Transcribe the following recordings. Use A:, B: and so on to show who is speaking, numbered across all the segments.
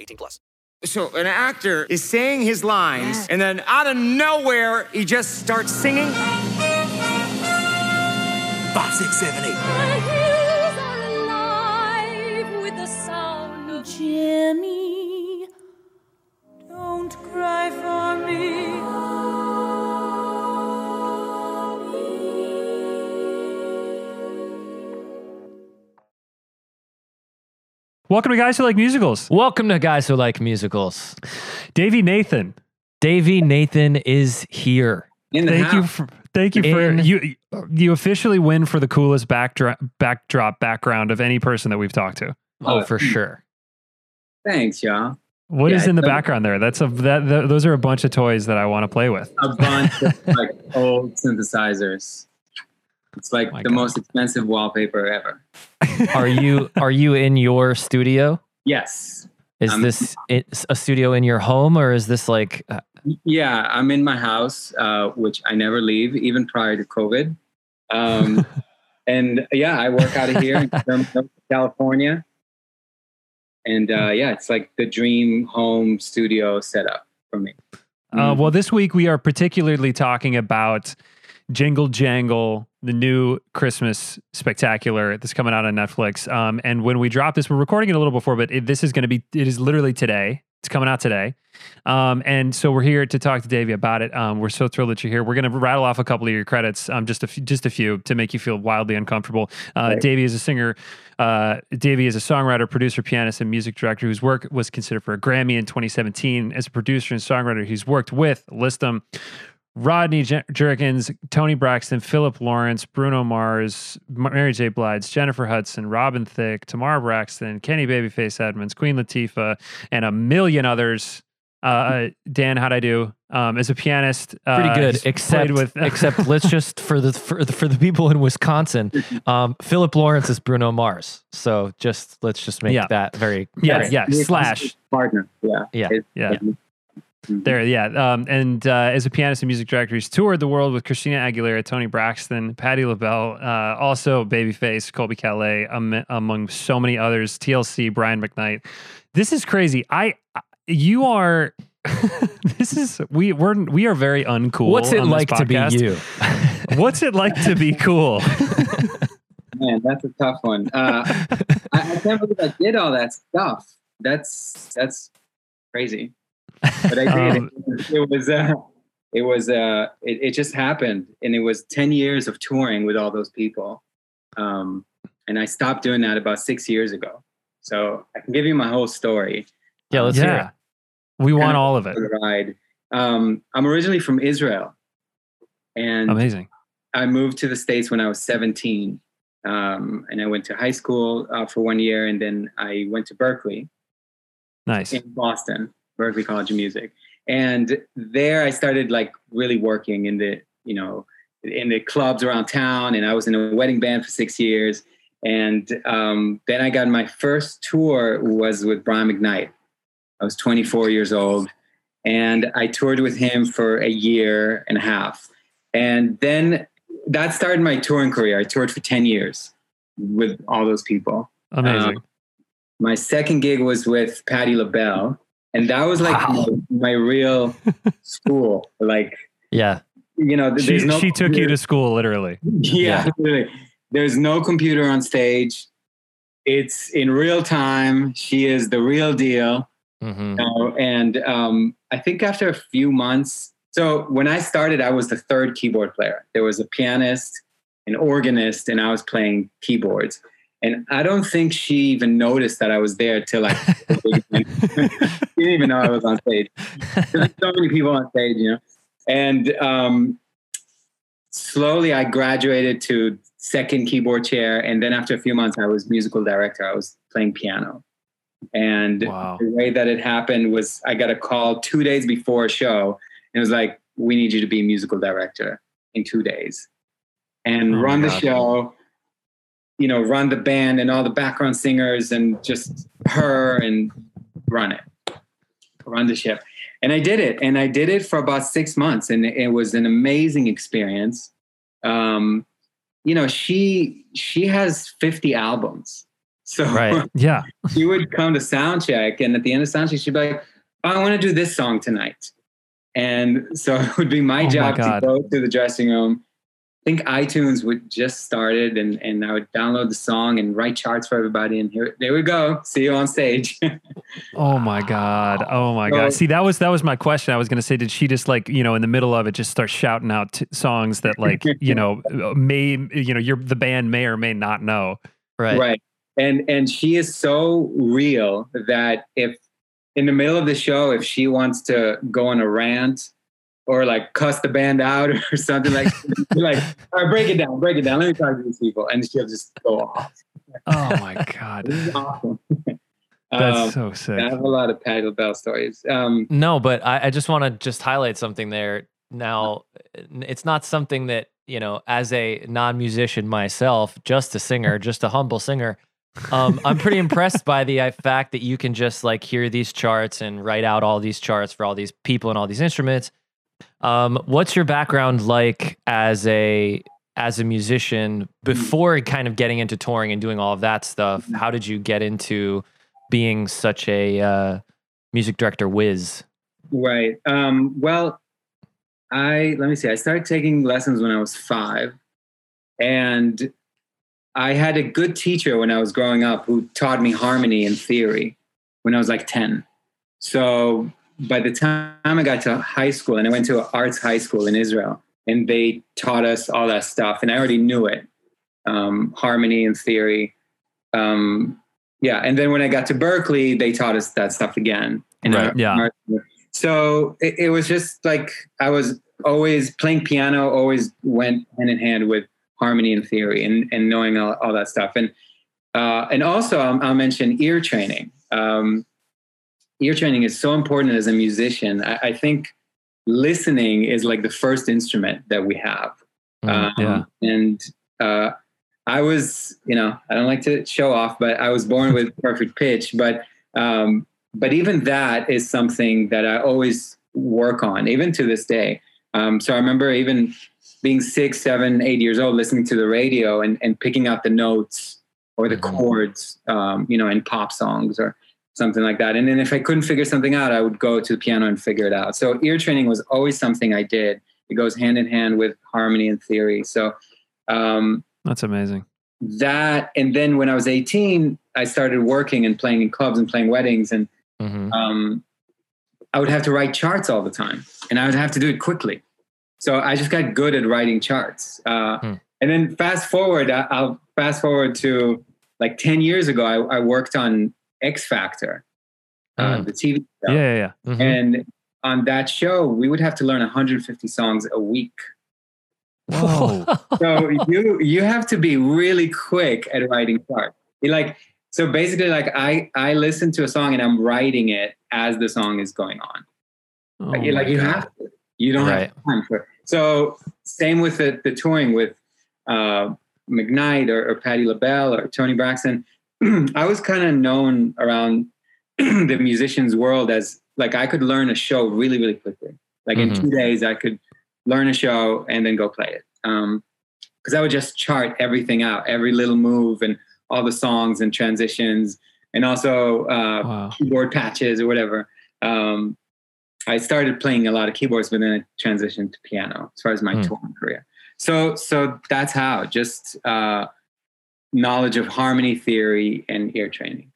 A: 18 plus.
B: So an actor is saying his lines, and then out of nowhere, he just starts singing.
C: Five, six, seven, eight.
D: Jimmy, don't cry for me.
E: Welcome to Guys Who Like Musicals.
F: Welcome to Guys Who Like Musicals.
E: Davey Nathan.
F: Davey Nathan is here.
G: In the
E: Thank
G: house.
E: you for thank you for
F: In-
E: you you officially win for the coolest backdrop backdrop background of any person that we've talked to.
F: Oh,
G: Oh,
F: for sure.
G: Thanks, y'all.
E: What is
G: Yeah,
E: in the background there? That's a that, th- those are a bunch of toys that I want to play with.
G: A bunch of like old synthesizers. It's like
E: My
G: the
E: God.
G: most expensive wallpaper ever.
F: Are you are you in your studio?
G: Yes.
F: Is
G: Um,
F: this it's a studio in your home or is this like uh,
G: Yeah, I'm in my house, uh, which I never leave, even prior to COVID. Um, and yeah, I work out of here in California. And uh, yeah, it's like the dream home studio setup for me.
E: Uh, well, this week we are particularly talking about Jingle Jangle, the new Christmas spectacular that's coming out on Netflix. Um, and when we drop this, we're recording it a little before, but it, this is going to be, it is literally today. It's coming out today. Um, and so we're here to talk to Davey about it. Um, we're so thrilled that you're here. We're going to rattle off a couple of your credits, um, just a few, just a few to make you feel wildly uncomfortable. Uh,
G: Right.
E: Davey is a singer. Uh, Davey is a songwriter, producer, pianist, and music director whose work was considered for a Grammy in 2017. As a producer and songwriter, he's worked with, list them, Rodney Jerkins, Toni Braxton, Philip Lawrence, Bruno Mars, Mary J. Blige, Jennifer Hudson, Robin Thicke, Tamara Braxton, Kenny Babyface Edmonds, Queen Latifah, and a million others. Uh, Dan, how'd I do? Um, as a pianist,
F: pretty
E: uh,
F: good
E: he's
F: except
E: with
F: except let's just for the for the, for the people in Wisconsin, um, Philip Lawrence is Bruno Mars. So just let's just make
E: Yeah.
F: that very
E: yeah,
F: very-
E: yeah, slash.
G: partner. Yeah.
F: Yeah.
G: It's-
E: Yeah.
G: Mhm.
E: There, yeah. Um, and uh, as a pianist and music director, he's toured the world with Christina Aguilera, Toni Braxton, Patti LaBelle, uh, also Babyface, Colbie Caillat, am- among so many others. TLC, Brian McKnight. This is crazy. I, you are. this is we we're we are very uncool.
F: What's it
E: on this
F: like to be you?
E: What's it like to be cool?
G: Man, that's a tough one. Uh, I, I can't believe I did all that stuff. That's that's crazy. But I did.
E: Um,
G: it was uh, it was uh, it, it just happened, and it was ten years of touring with all those people. Um, and I stopped doing that about six years ago. So I can give you my whole story.
F: Yeah, let's hear it.
E: we want all of it.
G: ride. Um, I'm originally from Israel, and
E: Amazing.
G: I moved to the States when I was 17. Um, and I went to high school uh, for one year, and then I went to Berklee
E: Nice.
G: in Boston, Berklee College of Music. And there I started like really working in the, you know, in the clubs around town. And I was in a wedding band for six years. And um, then I got my first tour was with Brian McKnight. I was 24 years old. And I toured with him for a year and a half. And then that started my touring career. I toured for 10 years with all those people.
E: Amazing.
G: Um, my second gig was with Patti LaBelle, and that was like
F: Wow.
G: my, my real school. Like,
F: Yeah.
G: you know,
E: she,
G: no
E: she took you to school, literally.
G: yeah, literally. There's no computer on stage. it's in real time. She is the real deal.
F: Mhm.
G: you know, and um, I think after a few months, so when I started, I was the third keyboard player. There was a pianist, an organist, and I was playing keyboards. And I don't think she even noticed that I was there till like she didn't even know I was on stage. There's so many people on stage, you know. And um, slowly, I graduated to second keyboard chair, and then after a few months, I was musical director. I was playing piano. And
E: Wow.
G: the way that it happened was I got a call two days before a show. And it was like, we need you to be musical director in two days and
E: Oh
G: run the show, you know, run the band and all the background singers and just her and run it, run the ship. And I did it. And I did it for about six months. And it was an amazing experience. Um, you know, she she has 50 albums. So
F: Right.
E: Yeah.
G: she would come to sound check and at the end of sound check she'd be like oh, i want to do this song tonight and so it would be my
E: Oh my
G: job to go to the dressing room think itunes would just started and, and i would download the song and write charts for everybody and here there we go see you on stage
E: Oh my god. Oh my god. See, that was that was my question. I was going to say, did she just like you know in the middle of it just start shouting out t- songs that like you know may you know your the band may or may not know.
F: Right.
G: right and and she is so real that if in the middle of the show if she wants to go on a rant or like cuss the band out or something like like all right break it down break it down let me talk to these people and she'll just go off
E: Oh my god.
G: this is awesome
E: That's
G: Um,
E: so sick I
G: have a lot of Patti LaBelle stories. Um,
F: No, but I, I just want to just highlight something there. Now, it's not something that, you know, as a non musician myself, just a singer, just a humble singer, um, I'm pretty impressed by the uh, fact that you can just like hear these charts and write out all these charts for all these people and all these instruments. Um, what's your background like as a as a musician before kind of getting into touring and doing all of that stuff? How did you get into being such a uh, music director whiz?
G: Right. Um, well, I let me see. I started taking lessons when I was five, and I had a good teacher when I was growing up who taught me harmony and theory when I was like ten. So by the time I got to high school, and I went to arts high school in Israel, and they taught us all that stuff, and I already knew it, um, harmony and theory. Um, yeah, and then when I got to Berklee, they taught us that stuff again. And
F: Right,
E: yeah.
G: so it, it was just like I was always playing piano, always went hand in hand with harmony and theory and, and knowing all, all that stuff. And uh, and also I'll, I'll mention ear training. Um, ear training is so important as a musician. I, I think listening is like the first instrument that we have.
F: Mm,
G: Um,
E: yeah.
G: And uh, I was, you know, I don't like to show off, but I was born with perfect pitch. But um, but even that is something that I always work on, even to this day. Um, so I remember even being six, seven, eight years old, listening to the radio and, and picking out the notes or the
F: Mhm.
G: chords, um, you know, in pop songs or something like that. And then if I couldn't figure something out, I would go to the piano and figure it out. So ear training was always something I did. It goes hand in hand with harmony and theory. So um,
E: That's amazing.
G: that, and then when I was 18, I started working and playing in clubs and playing weddings and
F: Mhm.
G: um, I would have to write charts all the time, and I would have to do it quickly. So I just got good at writing charts. Uh,
F: Hmm.
G: And then fast forward, I'll fast forward to like ten years ago. I, I worked on X Factor, uh,
F: Hmm.
G: the TV
E: Yeah,
G: show,
E: yeah, yeah.
F: Mhm.
G: and on that show, we would have to learn 150 songs a week.
E: Whoa.
G: So you you have to be really quick at writing. You like so basically like I I listen to a song and I'm writing it as the song is going on.
E: Oh
G: Like, you- like you
E: God.
G: have to. You don't
F: Right.
G: have time for it. So same with the, the touring with uh, McKnight or, or Patti LaBelle or Toni Braxton. I was kind of known around the musicians world as like I could learn a show really, really quickly. Like in
F: Mhm.
G: two days, I could learn a show and then go play it. Um, because I would just chart everything out, every little move and all the songs and transitions, and also uh,
E: Wow.
G: keyboard patches or whatever. Um, I started playing a lot of keyboards, but then I transitioned to piano as far as my
F: Hmm.
G: touring career. So, so that's how. Just uh, knowledge of harmony theory and ear training.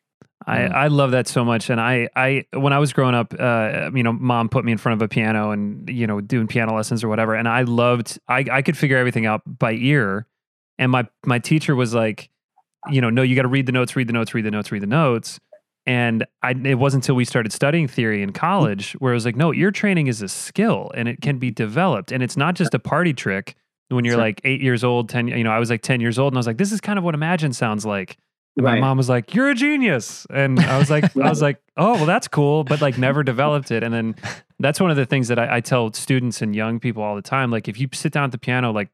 E: I,
F: Mm.
E: I love that so much. And I, I, when I was growing up, uh, you know, mom put me in front of a piano and, you know, doing piano lessons or whatever. And I loved, I, I could figure everything out by ear. And my, my teacher was like, you know, no, you got to read the notes, read the notes, read the notes, read the notes. And I, it wasn't until we started studying theory in college where I was like, no, ear training is a skill and it can be developed. And it's not just a party trick when you're
G: Sure.
E: like eight years old, 10, you know, I was like 10 years old and I was like, this is kind of what Imagine sounds like. And my mom was like, "You're a genius," and I was like, "I was like, oh, well, that's cool," but like never developed it. And then that's one of the things that I, I tell students and young people all the time. Like, if you sit down at the piano, like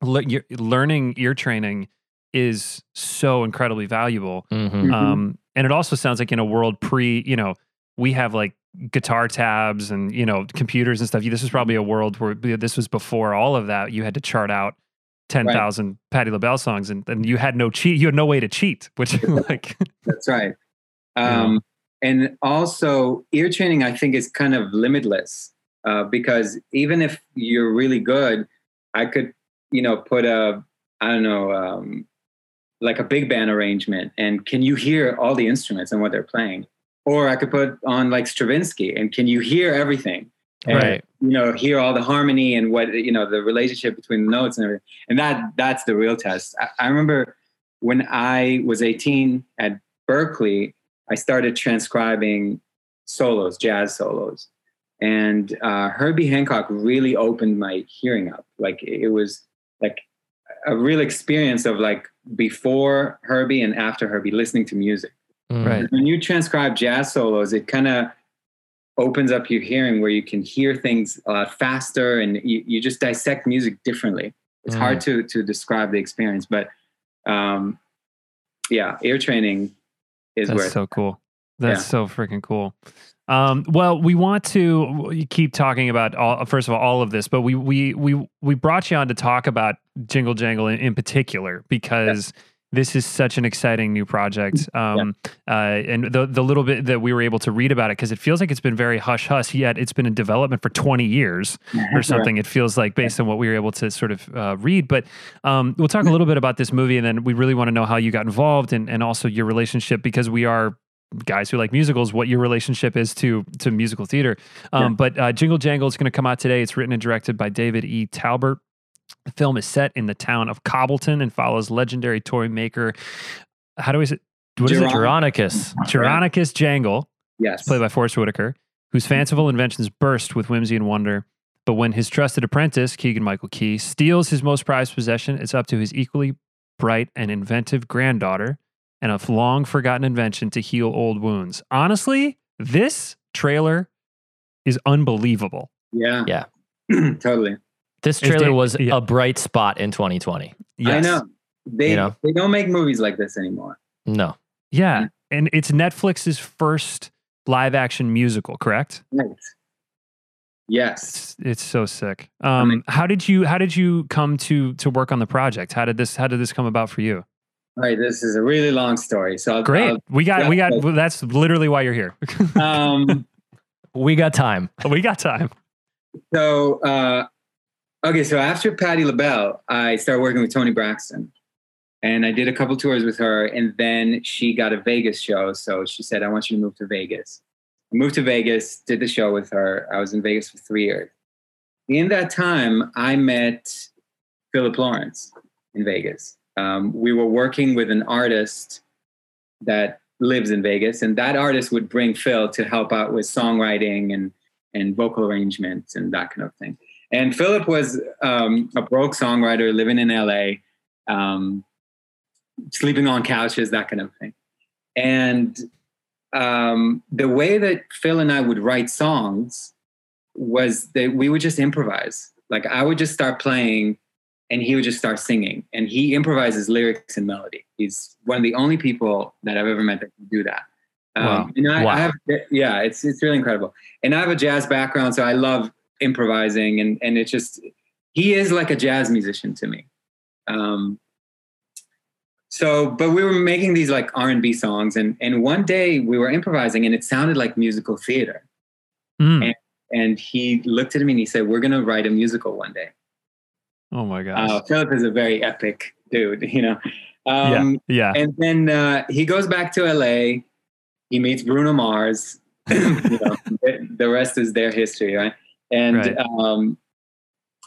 E: le- you're, learning ear training is so incredibly valuable.
F: Mhm.
G: Mhm.
E: Um, and it also sounds like in a world pre, you know, we have like guitar tabs and you know computers and stuff. This was probably a world where this was before all of that. You had to chart out ten thousand Patti LaBelle songs, and, and you had no cheat. You had no way to cheat, which like
G: That's right. Um, And also, ear training, I think, is kind of limitless uh, because even if you're really good, I could, you know, put a, I don't know, um, like a big band arrangement, and can you hear all the instruments and what they're playing? Or I could put on like Stravinsky, and can you hear everything? And,
F: Right.
G: You know, hear all the harmony and what you know the relationship between the notes and everything. And that that's the real test. I, I remember when I was 18 at Berklee, I started transcribing solos, jazz solos. And uh, Herbie Hancock really opened my hearing up. Like it was like a real experience of like before Herbie and after Herbie listening to music.
F: Mm.
E: Right.
G: When you transcribe jazz solos, it kind of opens up your hearing where you can hear things a lot faster and you, you just dissect music differently. It's
F: Mm.
G: hard to to describe the experience, but um, yeah, ear training is
E: That's so cool. That's
G: Yeah.
E: so freaking cool. Um, well, we want to keep talking about all, first of all all of this, but we we we we brought you on to talk about Jingle Jangle in, in particular because this is such an exciting new project. Um, uh, and the the little bit that we were able to read about it because it feels like it's been very hush hush. Yet it's been in development for twenty years or something. It feels like based on what we were able to sort of uh, read. But um, we'll talk a little bit about this movie, and then we really want to know how you got involved and and also your relationship because we are guys who like musicals. What your relationship is to to musical theater. Um, But uh, Jingle Jangle is going to come out today. It's written and directed by David E. Talbert. The film is set in the town of Cobbleton and follows legendary toy maker. How do we say? What is it?
G: Geron-
F: Geronicus.
E: Geronicus Jangle
G: Yes.
E: played by Forest Whitaker, whose fanciful inventions burst with whimsy and wonder. But when his trusted apprentice, Keegan Michael Key, steals his most prized possession, it's up to his equally bright and inventive granddaughter and a long forgotten invention to heal old wounds. Honestly, this trailer is unbelievable.
G: yeah.
F: Yeah.
G: totally.
F: This trailer
E: Dan-
F: was
E: yeah.
F: a bright spot in 2020.
G: I know. They
F: You know?
G: they don't make movies like this anymore.
F: No.
E: Yeah. And it's Netflix's first live action musical, correct?
G: Right. Yes.
E: It's, it's so sick. Um, how did you how did you come to to work on the project? How did this how did this come about for you?
G: All right. This is a really long story. So I'll,
E: Great. We got we got well, that's literally why you're here.
G: Um,
F: We got time.
E: we got time.
G: So, uh, okay, so after Patti LaBelle, I started working with Toni Braxton, and I did a couple tours with her, and then she got a Vegas show. So she said, "I want you to move to Vegas." I moved to Vegas, did the show with her. I was in Vegas for three years. In that time, I met Philip Lawrence in Vegas. Um, we were working with an artist that lives in Vegas, and that artist would bring Phil to help out with songwriting and and vocal arrangements and that kind of thing. And Philip was um, a broke songwriter living in LA, um, sleeping on couches, that kind of thing. And um, the way that Phil and I would write songs was that we would just improvise. Like I would just start playing and he would just start singing. And he improvises lyrics and melody. He's one of the only people that I've ever met that can do that. Um,
E: Wow.
G: and I,
F: Wow.
G: I have, yeah, it's it's really incredible. And I have a jazz background, so I love improvising, and and it's just he is like a jazz musician to me. Um, so, but we were making these like R and B songs, and and one day we were improvising, and it sounded like musical theater.
E: Mm.
G: And he looked at me and he said, "We're gonna write a musical one day."
E: Oh my gosh.
G: Uh, Philip is a very epic dude, you know. Um,
E: yeah.
G: And then uh, he goes back to LA. He meets Bruno Mars. you know, the rest is their history, right? And
E: Right.
G: um,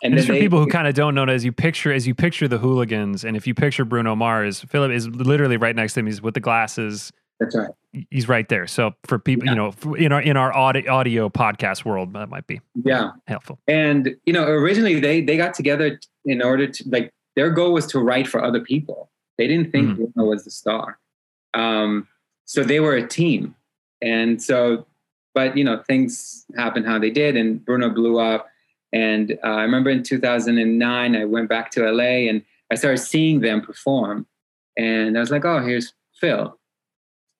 G: and
E: And just for
G: they-
E: people who kind of don't know, as you picture as you picture the hooligans, and if you picture Bruno Mars, Philip is literally right next to him. He's with the glasses.
G: that's right.
E: He's right there. So for people, you know, in our in our audio, audio podcast world, that might be
G: Yeah.
E: helpful.
G: And you know, originally they they got together in order to like their goal was to write for other people. They didn't think
E: Mhm.
G: Bruno was the star. Um, so they were a team. And so, but you know, things happened how they did, and Bruno blew up. And uh, I remember in 2009, I went back to LA and I started seeing them perform. And I was like, oh, here's Phil.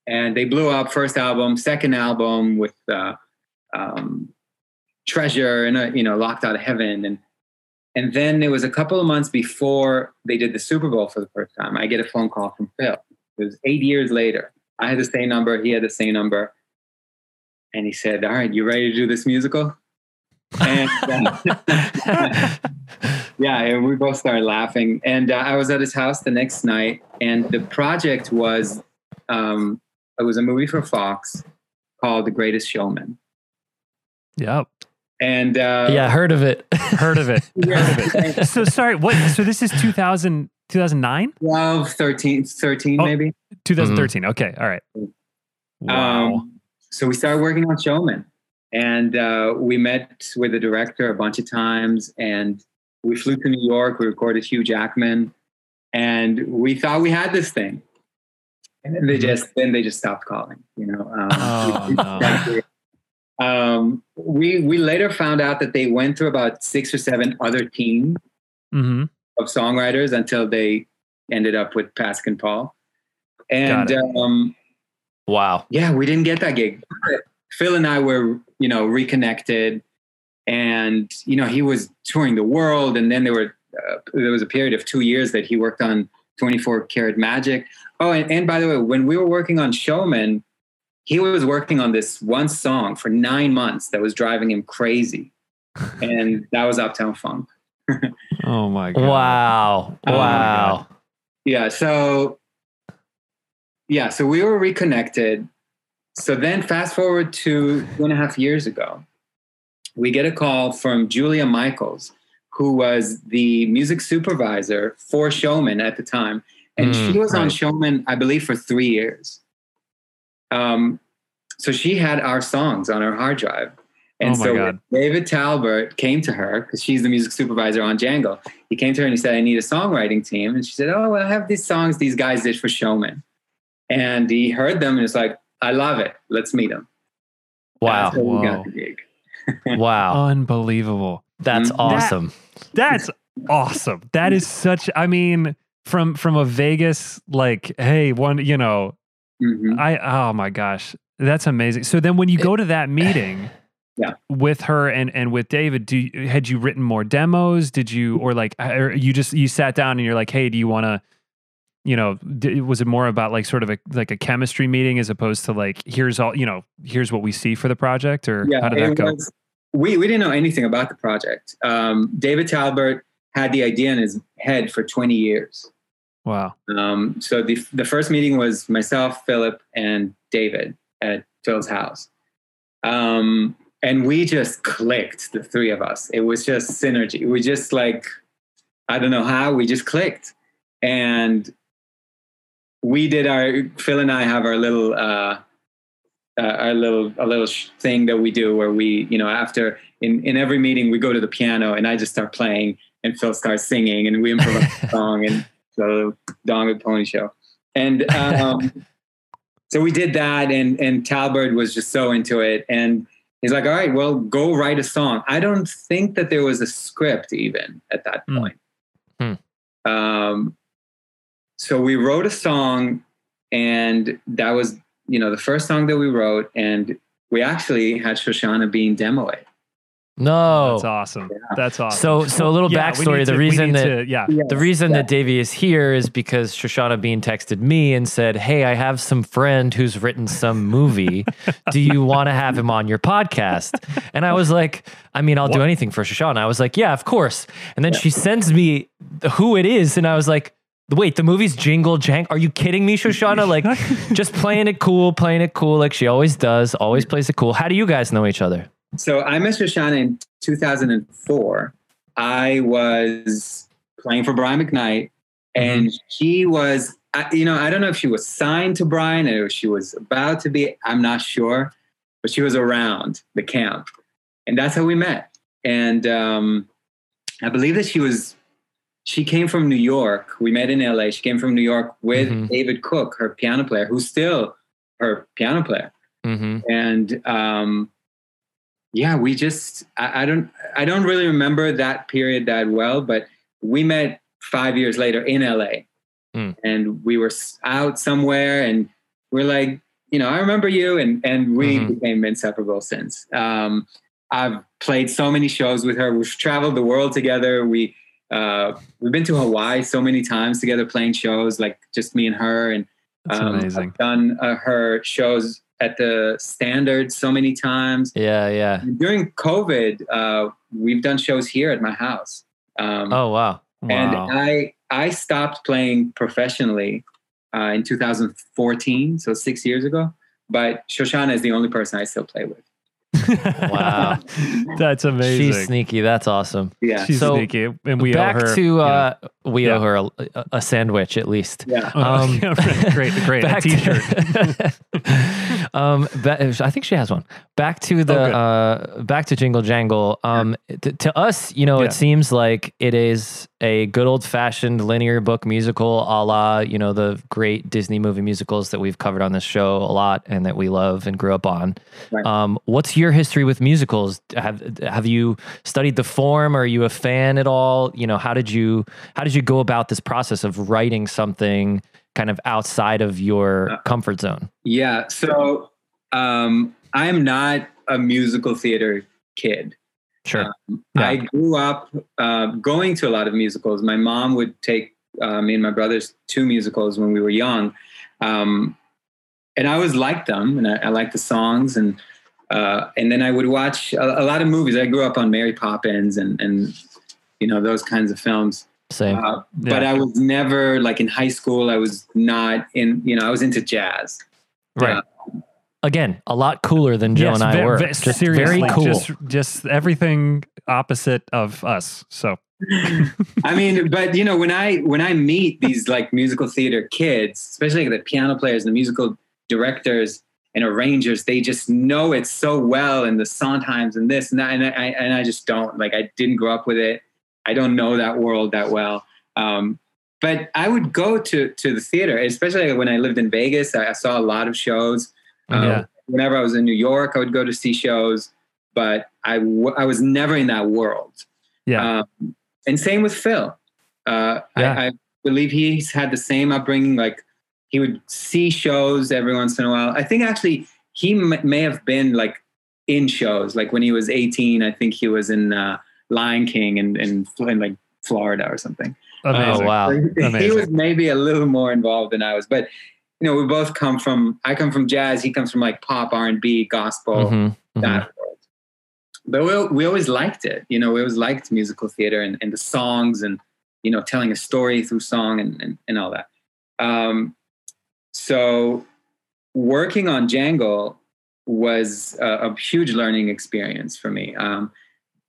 G: And they blew up first album, second album with uh, um, Treasure and, uh, you know, Locked Out of Heaven. And, and then it was a couple of months before they did the Super Bowl for the first time. I get a phone call from Phil. It was eight years later. I had the same number. He had the same number. And he said, all right, you ready to do this musical? And uh, yeah, and we both started laughing. And uh, I was at his house the next night, and the project was um, it was a movie for Fox called The Greatest Showman.
E: Yep.
G: And uh,
F: yeah, heard of it.
E: Heard of it. Heard of it. So sorry. What? So this is 2000, 2009?
G: 12, 13, 13
E: Oh.
G: maybe.
E: 2013. Okay. All right. Wow.
G: Um, so we started working on Showman, and uh, we met with the director a bunch of times, and we flew to New York. We recorded Hugh Jackman, and we thought we had this thing, and then they
E: Mhm.
G: just then they just stopped calling. You know. Um,
E: Oh, no.
G: um, we we later found out that they went through about six or seven other teams
E: hmm
G: of songwriters until they ended up with and Paul. And um,
F: wow.
G: yeah, we didn't get that gig. Phil and I were, you know, reconnected, and you know, he was touring the world, and then there were uh, there was a period of two years that he worked on 24 Karat Magic. Oh, and, and by the way, when we were working on Showman, he was working on this one song for nine months that was driving him crazy, and that was Uptown Funk.
E: Oh my god.
F: Wow.
G: Oh my
F: Wow.
G: Yeah. So, yeah. So we were reconnected. So then, fast forward to two and a half years ago, we get a call from Julia Michels, who was the music supervisor for Showman at the time. And
F: Mm,
G: she was on
F: right.
G: Showman, I believe, for three years. Um, so she had our songs on her hard drive. And
E: Oh
G: so. David Talbert came to her because she's the music supervisor on Django. He came to her and he said, I need a songwriting team. And she said, Oh, well, I have these songs these guys did for Showman. And he heard them and was like, I love it. Let's meet them.
F: Wow.
G: That's how we
E: Whoa.
G: got the gig.
F: Wow.
E: Unbelievable.
F: That's
G: That-
F: awesome.
E: That's awesome. That is such. I mean, from from a Vegas like, hey, one, you know,
G: Mhm.
E: I oh my gosh, that's amazing. So then, when you go to that meeting,
G: Yeah.
E: with her and and with David, do you, had you written more demos? Did you or like or you just you sat down and you're like, hey, do you want to? You know, d- was it more about like sort of a like a chemistry meeting as opposed to like here's all you know here's what we see for the project or
G: yeah,
E: how did that go?
G: was- we, we didn't know anything about the project. Um, David Talbert had the idea in his head for 20 years.
E: Wow.
G: Um, so the the first meeting was myself, Philip, and David at Phil's house, um, and we just clicked. The three of us. It was just synergy. We just like I don't know how we just clicked, and we did our Phil and I have our little uh, uh, our little a little sh- thing that we do where we you know after in in every meeting we go to the piano and I just start playing and Phil starts singing and we improvise a song and the Dong and Pony show and um, so we did that and and Talbert was just so into it and he's like all right well go write a song I don't think that there was a script even at that
E: Hmm.
G: point
F: Hmm.
G: um, so we wrote a song and that was you know the first song that we wrote and we actually had Shoshana Bean demo it
F: No.
E: That's awesome. That's awesome.
F: So, so a little
E: Yeah,
F: backstory. The
E: to-
F: reason that
E: to- yeah,
F: the reason that Davey is here is because Shoshana Bean texted me and said, "Hey, I have some friend who's written some movie. do you want to have him on your podcast?" And I was like, "I mean, I'll do anything for Shoshana." I was like, "Yeah, of course." And then she sends me who it is, and I was like, Wait, the movie's Jingle Jangle. Are you kidding me, Shoshana? Like, just playing it cool, playing it cool, like she always does. Always plays it cool. How do you guys know each other?
G: So I met Shoshana in 2004. I was playing for Brian McKnight, and she was, you know, I don't know if she was signed to Brian or if she was about to be. I'm not sure, but she was around the camp, and that's how we met. And um, I believe that she was. She came from New York. We met in LA. She came from New York with
F: Mhm.
G: David Cook, her piano player, who's still her piano player
F: Mm-hmm.
G: and um, yeah, we just I, I don't I don't really remember that period that well, but we met five years later in LA,
F: Mm.
G: and we were out somewhere, and we're like, you know, I remember you, and and we
F: Mhm.
G: became inseparable since. Um, I've played so many shows with her. We've traveled the world together. We uh, we've been to Hawaii so many times together, playing shows like just me and her, and um. I've done uh, her shows at the Standard so many times.
F: Yeah, yeah.
G: During COVID, uh, we've done shows here at my house. Um,
F: Oh, wow.
G: And I I stopped playing professionally uh, in 2014, so six years ago. But Shoshana is the only person I still play with.
F: Wow.
E: That's amazing.
F: She's sneaky. That's awesome.
G: Yeah,
E: She's
F: So,
E: sneaky, and we
F: Back
E: owe her.
F: to
E: you know-
F: uh, we
E: Yeah.
F: owe her a, a sandwich at least.
G: yeah.
F: Um,
E: yeah, right, great, great. A
F: Back
E: t-shirt.
F: Um, ba- I think she has one. Back to the
E: Oh,
F: uh, back to Jingle Jangle. Um, t- to us, you know,
E: Yeah.
F: it seems like it is a good old fashioned linear book musical, a la you know the great Disney movie musicals that we've covered on this show a lot and that we love and grew up on.
G: Right.
F: Um, what's your history with musicals? Have have you studied the form? Are you a fan at all? You know, how did you how did you go about this process of writing something kind of outside of your
G: Uh,
F: comfort zone?
G: Yeah. So um, I'm not a musical theater kid.
F: Sure.
G: I grew up uh, going to a lot of musicals. My mom would take uh, me and my brothers to musicals when we were young, um, and I always liked them, and I, I liked the songs, and uh, and then I would watch a, a lot of movies. I grew up on Mary Poppins and and you know those kinds of films.
F: Same.
G: Uh, But I was never like in high school. I was not in. You know, I was into jazz.
F: right. Again, a lot cooler than Joe
E: Yes,
F: and I
E: ve-
F: were.
E: ve-
F: just
E: seriously,
F: very cool.
E: Just, just everything opposite of us. So
G: I mean, but you know, when I when I meet these like musical theater kids, especially the piano players, the musical directors and arrangers, they just know it so well, and the Sondheims and this and that, and I and I just don't like. I didn't grow up with it. I don't know that world that well. Um, but I would go to to the theater, especially when I lived in Vegas. I, I saw a lot of shows. Um,
E: Yeah.
G: Whenever I was in New York, I would go to see shows, but I w- I was never in that world.
E: yeah,
G: Um, and same with Phil. Uh,
F: Yeah.
G: I, I believe he's had the same upbringing. Like he would see shows every once in a while. I think actually he m- may have been like in shows. Like when he was 18, I think he was in uh, Lion King in, in, in like Florida or something.
E: amazing.
F: Oh wow.
G: So he, he was maybe a little more involved than I was, but you know, we both come from. I come from jazz. He comes from like pop, R and B, gospel
F: Mhm, mhm.
G: that world. But we, we always liked it. You know, we always liked musical theater and, and the songs and, you know, telling a story through song and, and, and all that. Um, so working on Django was a, a huge learning experience for me. Um,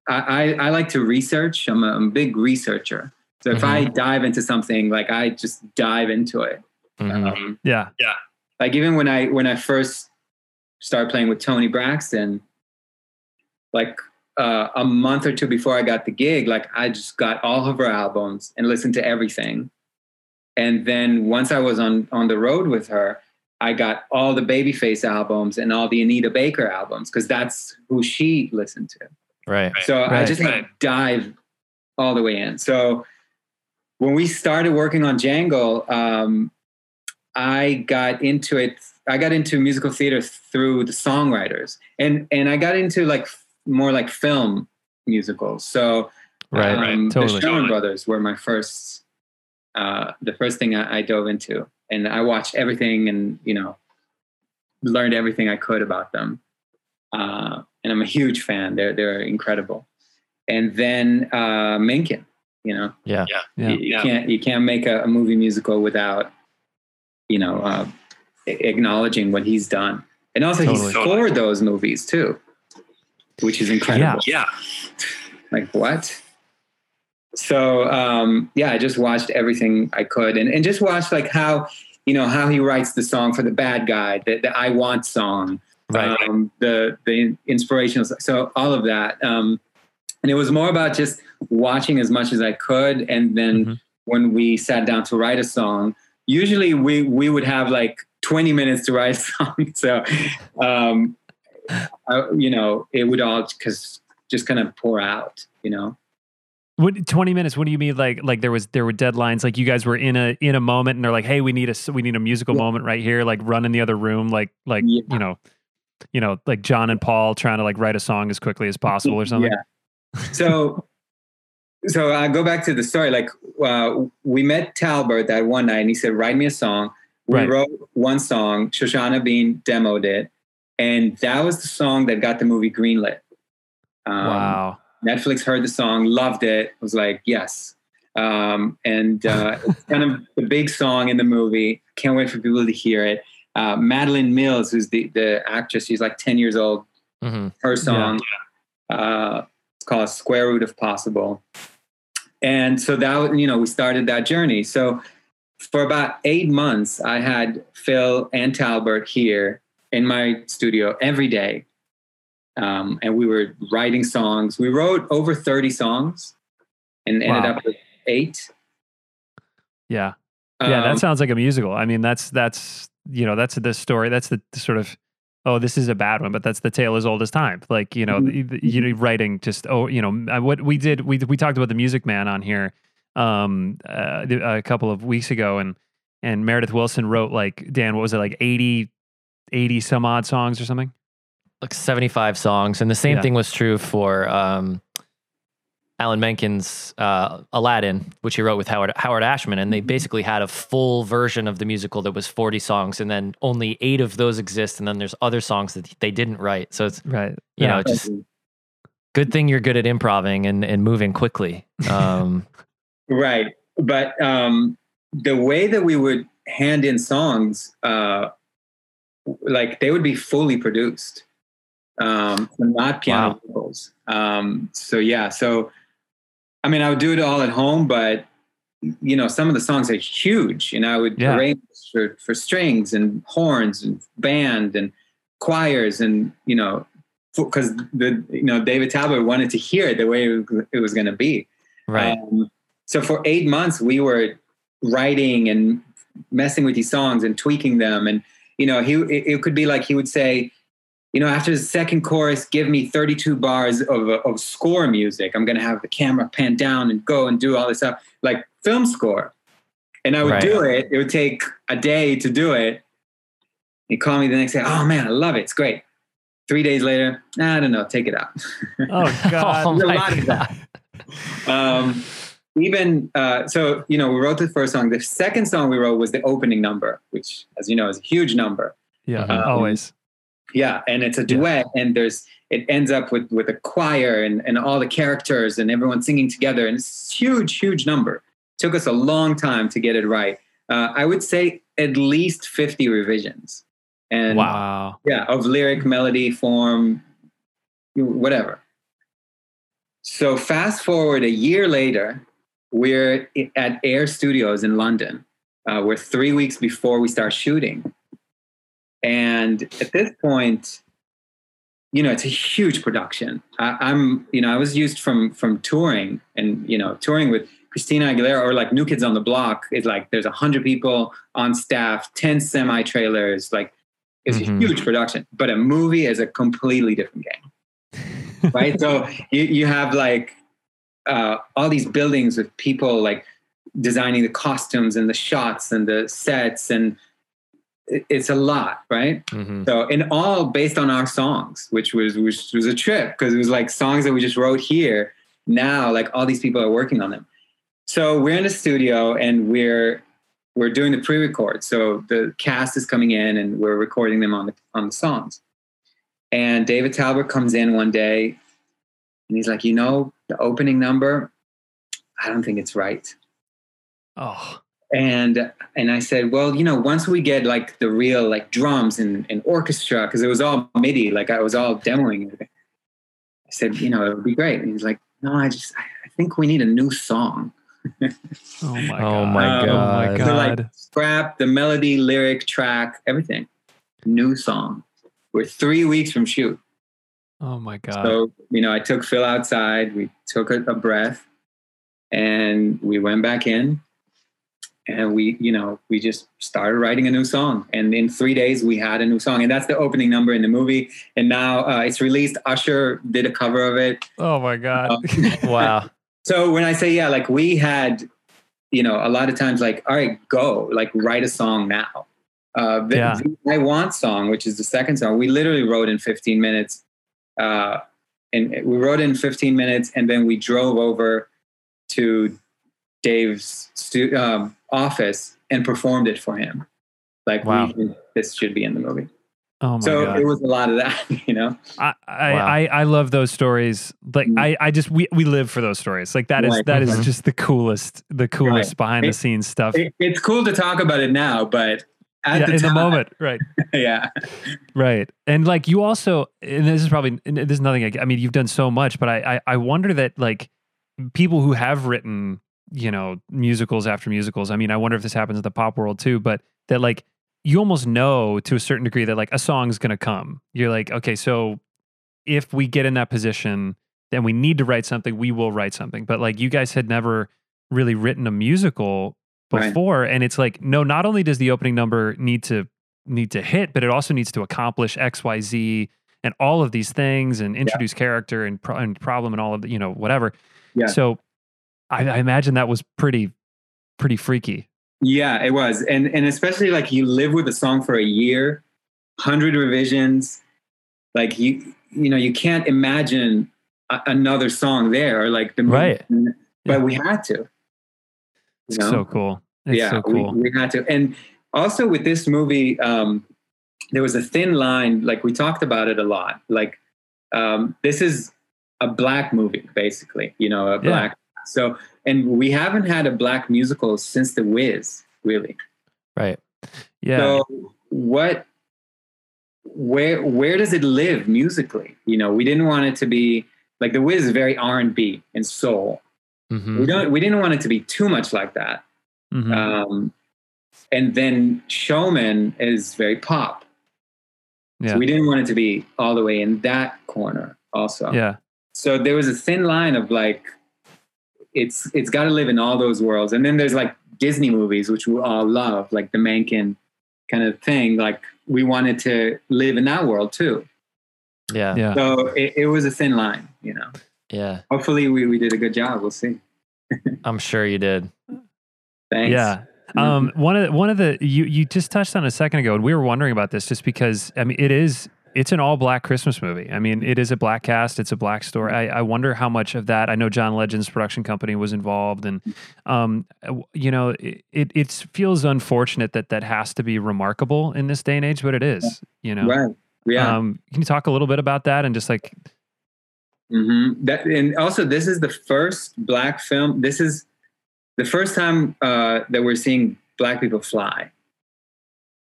G: I, I, I like to research. I'm a, I'm a big researcher. So if I dive into something, like I just dive into it.
F: Mhm.
G: Um,
E: Yeah,
G: like even when I when I first started playing with Toni Braxton, like uh, a month or two before I got the gig, like I just got all of her albums and listened to everything. And then once I was on on the road with her, I got all the Babyface albums and all the Anita Baker albums because that's who she listened to.
F: Right.
G: So I just had to dive all the way in. So when we started working on Django, um, I got into it. I got into musical theater through the songwriters, and and I got into like more like film musicals. So
F: Right.
G: um,
F: Totally.
G: the Sherman Brothers were my first, uh, the first thing I, I dove into, and I watched everything, and you know, learned everything I could about them. Uh, and I'm a huge fan. They're they're incredible. And then uh, Menken, You know,
F: Yeah.
E: Yeah.
G: you, you can't you can't make a, a movie musical without you know uh, acknowledging what he's done, and also
E: Totally.
G: he scored those movies too, which is incredible.
C: Yeah.
G: Like what? So um, yeah, I just watched everything I could, and, and just watched like how you know how he writes the song for the bad guy, the, the I Want song,
F: Right.
G: um, the the inspirational. So all of that, um, and it was more about just watching as much as I could, and then
E: Mhm.
G: when we sat down to write a song, usually we we would have like 20 minutes to write a song. So, um, I, you know, it would all because just kind of pour out, you know.
E: What twenty minutes? What do you mean? Like like there was there were deadlines. Like you guys were in a in a moment, and they're like, hey, we need a we need a musical
G: Yeah.
E: moment right here. Like run in the other room. Like like
G: Yeah.
E: you know, you know, like John and Paul trying to like write a song as quickly as possible or something.
G: Yeah. So, so I go back to the story. Like uh, we met Talbert that one night, and he said, "Write me a song." We
E: Right.
G: wrote one song. Shoshana Bean demoed it, and that was the song that got the movie greenlit. Um,
E: wow.
G: Netflix heard the song, loved it, was like, yes. Um, and uh, it's kind of the big song in the movie. Can't wait for people to hear it. Uh, Madalen Mills, who's the, the actress, she's like 10 years old.
F: hmm
G: Her song, uh, it's called Square Root of Possible. And so that, you know, we started that journey. So for about eight months, I had Phil and Talbert here in my studio every day. Um, and we were writing songs. We wrote over 30 songs and ended
E: Wow.
G: up with eight.
E: Yeah. Yeah,
G: Um,
E: that sounds like a musical. I mean, that's that's you know that's the story. That's the, sort of oh, this is a bad one, but that's the tale as old as time. Like you know,
G: Mhm.
E: the- you writing just oh, you know, uh, what we did. We we talked about the Music Man on here um uh, a couple of weeks ago, and and Meredith Willson wrote like Dan, what was it like 80, 80 some odd songs or something?
F: Like 75 songs. And the same
E: Yeah.
F: thing was true for um, Alan Menken's uh, Aladdin, which he wrote with Howard, Howard Ashman. And
E: Mm-hmm.
F: they basically had a full version of the musical that was 40 songs. And then only eight of those exist. And then there's other songs that they didn't write. So it's,
E: Right.
F: you
E: Yeah.
F: know, just good thing you're good at improving and, and moving quickly. Um,
G: Right. But um, the way that we would hand in songs, uh, like they would be fully produced, um, not piano
F: Wow.
G: vocals. Um, so yeah. So I mean, I would do it all at home, but you know, some of the songs are huge, and I would
E: Yeah.
G: arrange for, for strings and horns and band and choirs, and you know, because the you know David Talbert wanted to hear it the way it was, going to be.
F: right.
G: Um, so for eight months, we were writing and messing with these songs and tweaking them. And, you know, he, it, it could be like he would say, you know, after the second chorus, give me 32 bars of, of score music. I'm going to have the camera pan down and go and do all this stuff like film score. And I would
F: Right.
G: do it. It would take a day to do it. He'd call me the next day. Oh man, I love it. It's great. Three days later, "Nah, I don't know. Take it out.
E: Oh God.
F: oh
G: There's a
F: my
G: lot of
F: God.
G: um, even uh, so, you know, we wrote the first song. The second song we wrote was the opening number, which, as you know, is a huge number.
E: Yeah.
G: Um,
E: always.
G: Yeah, and it's a duet, and there's it ends up with with a choir and and all the characters and everyone singing together, and it's a huge, huge number. Took us a long time to get it right. Uh, I would say at least fifty revisions, and
E: Wow.
G: yeah, of lyric, melody, form, whatever. So fast forward a year later, we're at Air Studios in London. Uh, we're three weeks before we start shooting, and at this point, you know, it's a huge production. I, I'm, you know, I was used from from touring and you know touring with Christina Aguilera or like New Kids on the Block. Is like there's a hundred people on staff, ten semi trailers, like it's
F: Mhm.
G: a huge production. But a movie is a completely different game, right? so you you have like uh, all these buildings with people like designing the costumes and the shots and the sets and it's a lot, right?
F: Mhm.
G: So, and all based on our songs, which was which was a trip because it was like songs that we just wrote here. Now, like all these people are working on them. So we're in the studio and we're we're doing the pre-record. So the cast is coming in and we're recording them on the on the songs. And David Talbert comes in one day and he's like, you know, the opening number, I don't think it's right.
E: Oh,
G: And and I said, well, you know, once we get like the real like drums and, and orchestra, because it was all MIDI, like I was all demoing everything. I said, you know, it would be great. And he's like, no, I just I I think we need a new song.
E: oh my
F: Oh
E: god.
F: my
E: Oh my
F: God.
G: Oh so like scrap the melody, lyric, track, everything. New song. We're three weeks from shoot.
E: Oh my god.
G: So, you know, I took Phil outside, we took a, a breath, and we went back in. And we, you know, we just started writing a new song. And in three days, we had a new song. And that's the opening number in the movie. And now uh, it's released. Usher did a cover of it.
E: oh my god.
F: Wow.
G: So when I say, yeah, like we had, you know, a lot of times, like, all right, go, like, write a song now. Uh, the,
E: Yeah.
G: I Want song, which is the second song, we literally wrote in 15 minutes. Uh, and we wrote in 15 minutes, and then we drove over to Dave's stu- um, office and performed it for him. Like,
F: Wow.
G: we this should be in the movie.
E: Oh my
G: so
E: god.
G: it was a lot of that, you know?
E: I, I,
F: Wow.
E: I, I love those stories. Like
G: Mm.
E: I, I just we, we live for those stories. Like that is
G: Right.
E: that is
F: Mhm.
E: just the coolest, the coolest
G: Right.
E: behind the scenes stuff.
G: It, it's cool to talk about it now, but at
E: yeah,
G: the
E: in
G: time,
E: the moment, right?
G: yeah.
E: Right. And like you also, and this is probably, and this is nothing, I mean, you've done so much, but I, I, I wonder that like people who have written, you know, musicals after musicals, I mean, I wonder if this happens in the pop world too, but that like you almost know to a certain degree that like a song's going to come. You're like, okay, so if we get in that position, then we need to write something, we will write something. But like you guys had never really written a musical
G: Right.
E: before. And it's like, no, not only does the opening number need to need to hit, but it also needs to accomplish X, Y, Z, and all of these things, and introduce character and, pro- and problem and all of the, you know whatever.
G: Yeah.
E: So, I, I imagine that was pretty pretty freaky.
G: Yeah, it was, and and especially like you live with a song for a year, hundred revisions, like you you know you can't imagine a, another song there or like the movie.
F: Right.
G: But
E: Yeah.
G: we had to.
E: It's
G: know?
E: so cool. It's
G: yeah,
E: so cool.
G: we, we had to, and also with this movie, um, there was a thin line. Like we talked about it a lot. Like um, this is a black movie, basically. You know, a black. So, and we haven't had a black musical since The Wiz, really.
F: Right.
E: yeah.
G: So what where where does it live musically? You know, we didn't want it to be like the Wiz is very R and B and soul.
F: Mhm.
G: We don't we didn't want it to be too much like that.
E: Mhm.
G: Um and then Showman is very pop.
E: yeah.
G: So we didn't want it to be all the way in that corner also.
E: yeah.
G: So there was a thin line of like it's it's got to live in all those worlds. And then there's like Disney movies which we all love, like the Menken kind of thing. Like we wanted to live in that world too.
F: Yeah.
E: Yeah.
G: So it, it was a thin line, you know.
F: Yeah.
G: Hopefully we, we did a good job. We'll see.
F: I'm sure you did.
G: Thanks.
E: Yeah. Um, one of the, one of the you you just touched on a second ago, and we were wondering about this just because I mean it is it's an all black Christmas movie. I mean it is a black cast, it's a black story. I, I wonder how much of that. I know John Legend's production company was involved, and um, you know it it it's, feels unfortunate that that has to be remarkable in this day and age, but it is. You know.
G: Right. Yeah.
E: Um, can you talk a little bit about that and just like
G: hmm That and also this is the first black film. This is the first time uh, that we're seeing black people fly,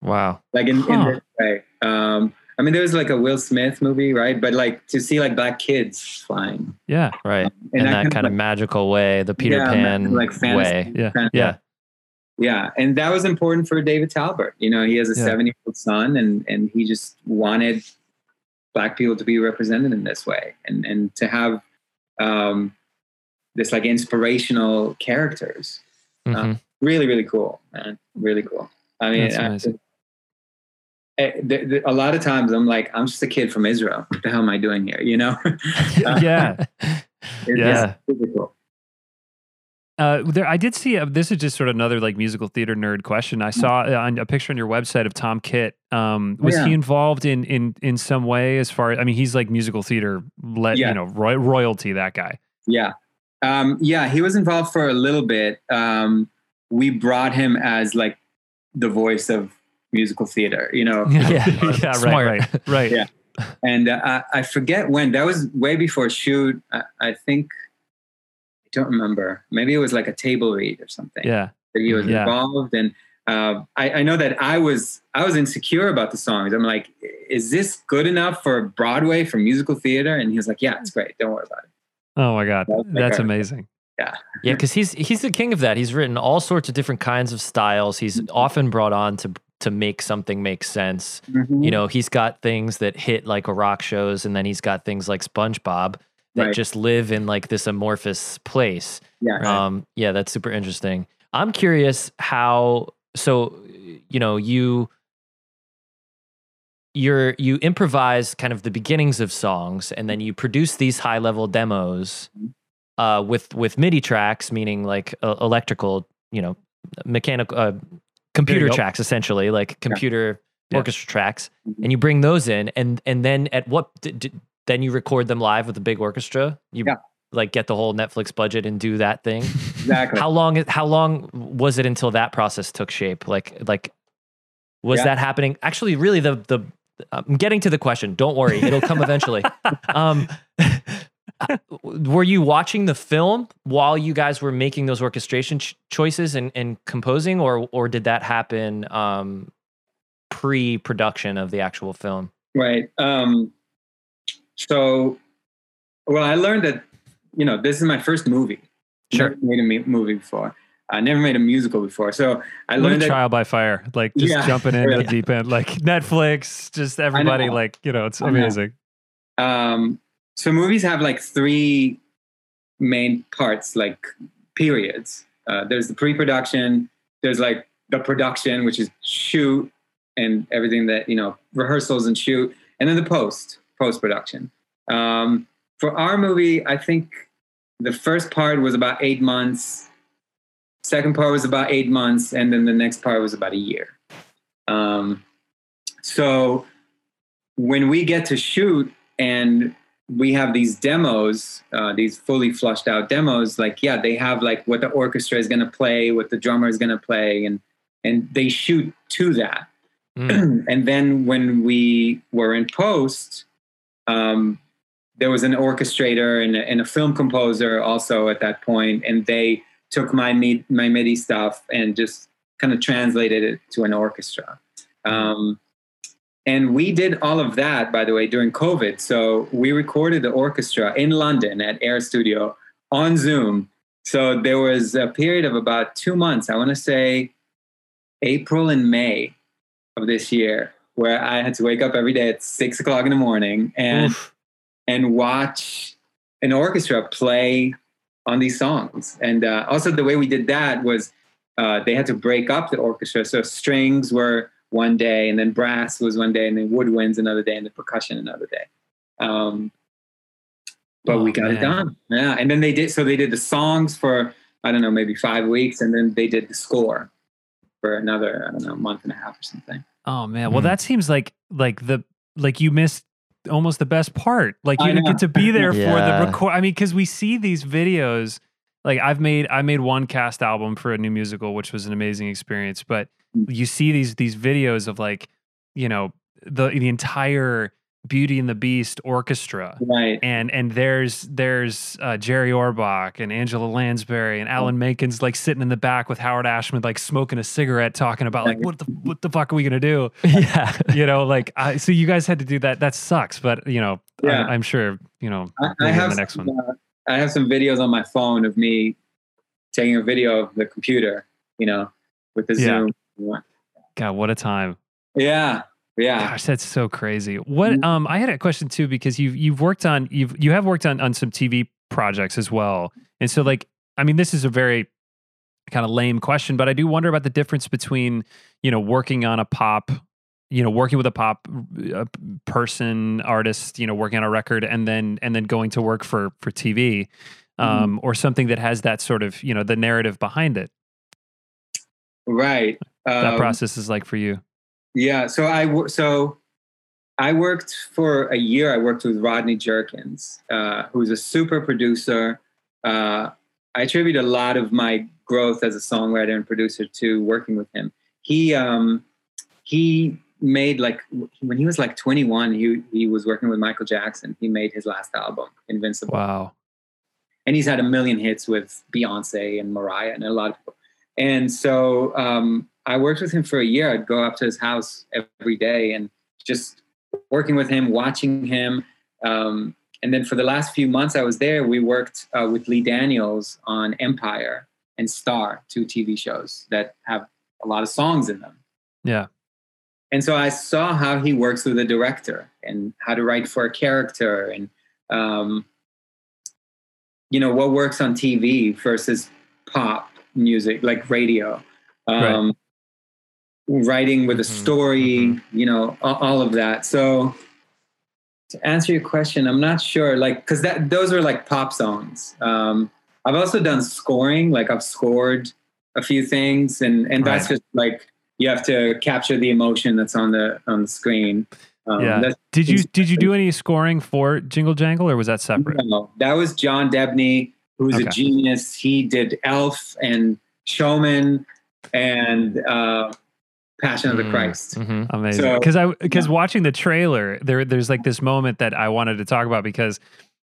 F: Wow.
G: like in, in this way. Um, I mean, there was like a Will Smith movie, right? But like to see like black kids flying
E: yeah
F: Right.
G: And
F: In
G: that
F: that
G: kind of like-
F: magical way, the Peter
G: Yeah,
F: Pan
G: like
F: way.
E: yeah
G: kind of-
F: Yeah.
G: yeah, and that was important for David Talbert. You know, he has a
E: Yeah.
G: seven-year-old son, and and he just wanted black people to be represented in this way, and and to have um, this like inspirational characters.
F: Mhm.
G: really really cool man really cool i mean
E: That's
G: I-
E: amazing.
G: eh, the- the- a lot of times i'm like i'm just a kid from israel what the hell am i doing here you know
E: yeah.
F: Yeah.
E: Uh, there, I did see. Uh, this is just sort of another like musical theater nerd question. I saw uh, on a picture on your website of Tom Kitt. Um,
G: Oh,
E: was
G: yeah.
E: he involved in in in some way? As far, I mean, he's like musical theater, let
G: Yeah.
E: you know, roy- royalty. That guy.
G: yeah um, yeah he was involved for a little bit um, we brought him as like the voice of musical theater you know
F: Yeah.
E: yeah, right, right, right.
G: Yeah. and uh, I, I forget when that was way before shoot I, I think i don't remember. Maybe it was like a table read or something.
E: Yeah.
G: that he was
E: Yeah.
G: involved and uh, I, I know that I was I was insecure about the songs. I'm like, is this good enough for Broadway for musical theater? And he was like, yeah, it's great. Don't worry about it.
E: Oh my God.
G: That's
E: That's
G: character.
E: amazing.
G: Yeah.
F: Yeah, because he's he's the king of that. He's written all sorts of different kinds of styles. He's
G: Mm-hmm.
F: often brought on to to make something make sense.
G: Mhm.
F: You know, he's got things that hit like a rock shows, and then he's got things like SpongeBob that
G: Right.
F: just live in like this amorphous place.
G: Yeah.
F: Um, yeah, that's super interesting. I'm curious how so you know you you're you improvise kind of the beginnings of songs and then you produce these high level demos uh, with with MIDI tracks, meaning like uh, electrical, you know, mechanical uh, computer tracks, essentially like computer
E: Yeah.
F: orchestra tracks,
G: Mhm.
F: and you bring those in, and and then at what d- d- then you record them live with a big orchestra. You
G: Yeah.
F: like get the whole Netflix budget and do that thing.
G: Exactly.
F: how long? How long was it until that process took shape? Like like was
G: Yeah.
F: that happening? Actually, really, the the I'm getting to the question. Don't worry, it'll come eventually. um, were you watching the film while you guys were making those orchestration ch- choices and, and composing, or or did that happen um, pre-production of the actual film?
G: Right. Um, so, well, I learned that, you know, this is my first movie.
F: Sure.
G: Never made a movie before. I never made a musical before. So I
E: What a
G: learned that.
E: trial by fire. Like just
G: Yeah.
E: jumping into the
G: Yeah.
E: deep end. Like Netflix, just everybody, like, you know, it's
G: I know.
E: amazing.
G: Um, so movies have like three main parts, like periods. Uh, there's the pre-production. There's like the production, which is shoot and everything that you know, rehearsals and shoot, and then the post post-production. Um, for our movie, I think the first part was about eight months. Second part was about eight months, and then the next part was about a year. Um, so when we get to shoot and we have these demos, uh, these fully flushed out demos, like yeah, they have like what the orchestra is going to play, what the drummer is going to play, and and they shoot to that.
F: Mm.
G: and then when we were in post, um, there was an orchestrator and a, and a film composer also at that point, and they took my my MIDI stuff and just kind of translated it to an orchestra. Um, and we did all of that, by the way, during COVID. So we recorded the orchestra in London at Air Studio on Zoom. So there was a period of about two months, I want to say April and May of this year, where I had to wake up every day at six o'clock in the morning and
F: Oof.
G: and watch an orchestra play on these songs. And uh, also the way we did that was uh, they had to break up the orchestra. So strings were one day, and then brass was one day, and then woodwinds another day, and then percussion another day. Um, but we
E: Oh,
G: got it done. Yeah, and then they did. So they did the songs for I don't know, maybe five weeks, and then they did the score for another I don't know month and a half or something.
E: Oh man. Well,
F: Hmm.
E: that seems like like the like you missed almost the best part. Like you didn't get to be there for the record. I mean, because we see these videos. Like I've made I made one cast album for a new musical, which was an amazing experience. But
G: Mm.
E: You see these these videos of like, you know, the the entire Beauty and the Beast orchestra.
G: Right.
E: and and there's there's uh, Jerry Orbach and Angela Lansbury and Alan Menken's like sitting in the back with Howard Ashman like smoking a cigarette talking about like what the what the fuck are we gonna do
F: yeah.
E: you know like I, so you guys had to do that that sucks but you know
G: Yeah.
E: I, I'm sure you know
G: I, I have
E: the next
G: some,
E: one
G: uh, I have some videos on my phone of me taking a video of the computer, you know, with the
E: Yeah.
G: Zoom.
E: God what a time
G: Yeah, yeah.
E: Gosh, that's so crazy. What
G: Mhm.
E: um I had a question too because you've you've worked on you've you have worked on on some TV projects as well. And so like I mean this is a very kind of lame question, but I do wonder about the difference between, you know, working on a pop, you know, working with a pop uh, person, artist, you know, working on a record and then and then going to work for for TV um or something that has that sort of, you know, the narrative behind it.
G: Right.
E: That
G: Um,
E: process is like for you.
G: Yeah. So I so I worked for a year. I worked with Rodney Jerkins, uh, who's a super producer. Uh, I attribute a lot of my growth as a songwriter and producer to working with him. He um, he made like when he was like 21, he he was working with Michael Jackson. He made his last album, Invincible.
E: Wow.
G: and he's had a million hits with Beyonce and Mariah and a lot of people. And so um, I worked with him for a year. I'd go up to his house every day and just working with him, watching him. Um, and then for the last few months I was there, we worked uh, with Lee Daniels on Empire and Star, two TV shows that have a lot of songs in them.
E: Yeah.
G: And so I saw how he works with a director and how to write for a character and, um, you know, what works on TV versus pop music, like radio. Um, Writing with a
E: Mhm,
G: story, you know, all of that. So to answer your question, I'm not sure, like, because that those are like pop songs. Um, I've also done scoring, like I've scored a few things, and and that's just like you have to capture the emotion that's on the on the screen. Um,
E: Yeah. Did you did you do any scoring for Jingle Jangle or was that separate?
G: no, that was John Debney, who's
E: Okay.
G: a genius. He did Elf and Showman and uh, Passion of the Christ.
F: Mm,
G: Christ.
F: mhm.
E: Amazing.
G: So-
E: Because I because watching the trailer, there there's like this moment that I wanted to talk about because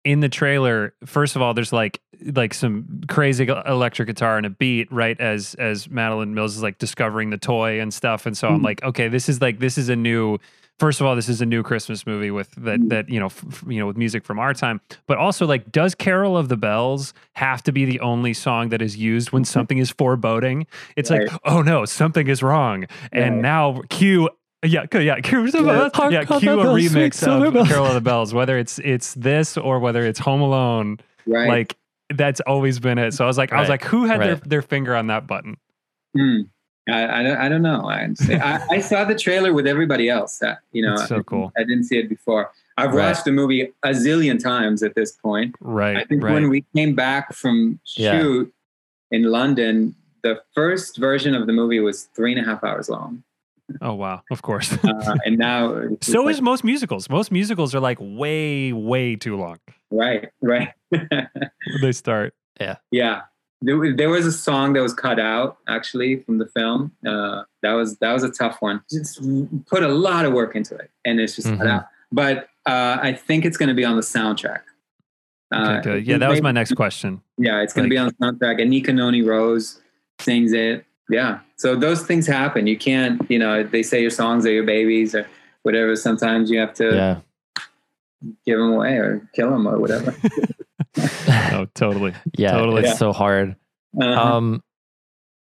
E: in the trailer, first of all, there's like like some crazy electric guitar and a beat right as as Madalen Mills is like discovering the toy and stuff. And so I'm
G: Mhm.
E: like, okay, this is like this is a new first of all, this is a new Christmas movie with that
G: Mhm.
E: that you know f- you know with music from our time, but also like, does "Carol of the Bells" have to be the only song that is used when something is foreboding? It's like, oh no, something is wrong, and
G: Right.
E: now cue. Yeah, yeah, cue,
G: Yeah.
E: yeah, cue a remix of "Carol of the Bells," whether it's it's this or whether it's Home Alone.
G: Right.
E: Like that's always been it. So I was like, I was like, who had their
F: right.
E: their finger on that button?
G: Hmm. I, I, don't, I don't know. I, I, I saw the trailer with everybody else. That, you know,
E: That's so cool.
G: I didn't see it before. I've
F: Right.
G: watched the movie a zillion times at this point.
E: Right,
G: I think
E: right.
G: when we came back from
F: Yeah.
G: shoot in London, the first version of the movie was three and a half hours long.
E: oh wow, of course.
G: Uh, and now,
E: so
G: like-
E: is most musicals. Most musicals are like way, way too long.
G: right, right.
E: They start.
G: Yeah. Yeah. There, was- there was a song that was cut out actually from the film. Uh, that was that was a tough one. Just put a lot of work into it, and it's just cut
F: Mhm.
G: out. But uh, I think it's going to be on the soundtrack. Uh,
E: Okay. Yeah, that was my next question.
G: Yeah, it's going to be on the soundtrack. And Anika Noni Rose sings it. Yeah. So those things happen. You can't, you know, they say your songs are your babies or whatever. Sometimes you have to
F: Yeah.
G: give them away or kill them or whatever.
E: Totally.
F: Yeah.
E: Totally.
F: It's
G: Yeah.
F: so hard.
G: Uh-huh.
F: Um,